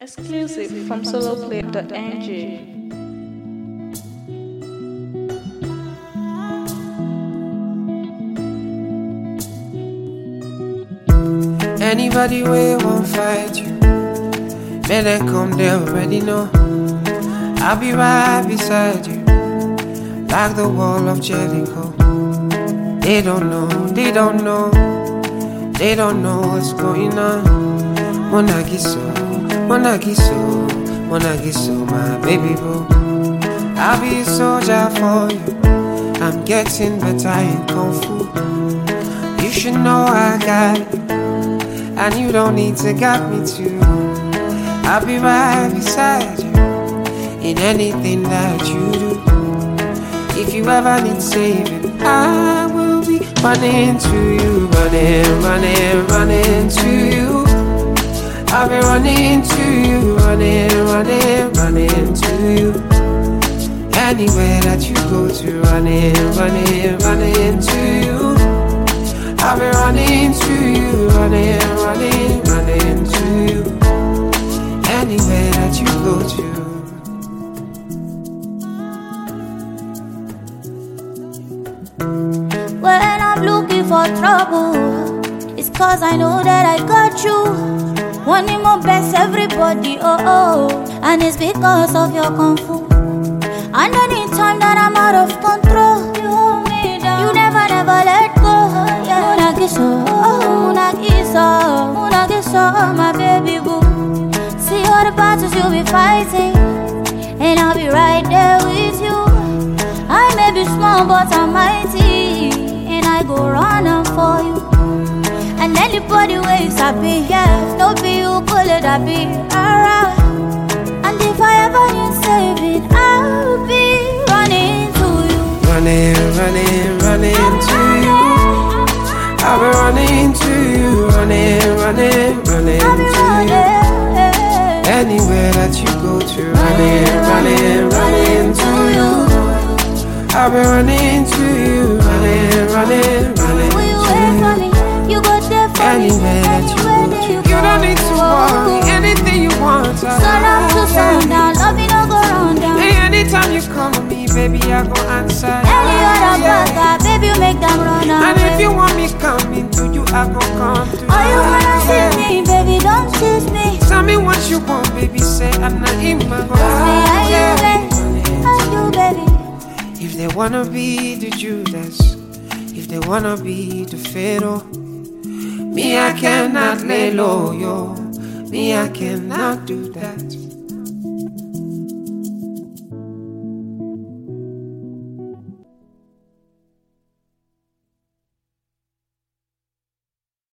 Exclusive from soloplay.ng. Anybody way won't fight you. Man, they come, they already know. I'll be right beside you, like the wall of Jericho. They don't know, they don't know, they don't know what's going on. Monagiso, Monagiso, Monagiso, my baby boo. I'll be a soldier for you. I'm getting better in kung fu. You should know I got you. And you don't need to guide me too. I'll be right beside you in anything that you do. If you ever need saving, I will be running to you, running, running, running to you. I'll be running to you, running, running, running to you. Anywhere that you go to, running, running, running to you. I'll be running to you, running, running, running to you. Anywhere that you go to. When I'm looking for trouble, it's cause I know that I got you. Wanting my best, everybody, oh oh. And it's because of your kung fu. And anytime that I'm out of control, you hold me down. You never, never let go. Yeah. Munagiso, oh, Munagiso, Munagiso, my baby boo. See all the battles you'll be fighting, and I'll be right there And anybody ways happy, yeah, no be you pull it, I be alright. And if I ever need saving, I'll be running to you. Running, running, running to you. I'll be running to you, running, running, running to you. Anywhere that you go to, running, running, running to you. I'll be running to you, running, running, me. That you Anywhere go that to, you don't need to worry. Anything you want, Sun up to sundown, love me no go round down. Hey, anytime you call me, baby, I go answer. Any other brother, baby, you make them run And if you want me coming to you, I go come to you. Oh, you wanna see me, baby, don't tease me. Tell me what you want, baby. Say I'm not in my Say, are you baby? Are you baby? If they wanna be the Judas, if they wanna be the Pharaoh, me I cannot lay low, yo. Me I cannot do that.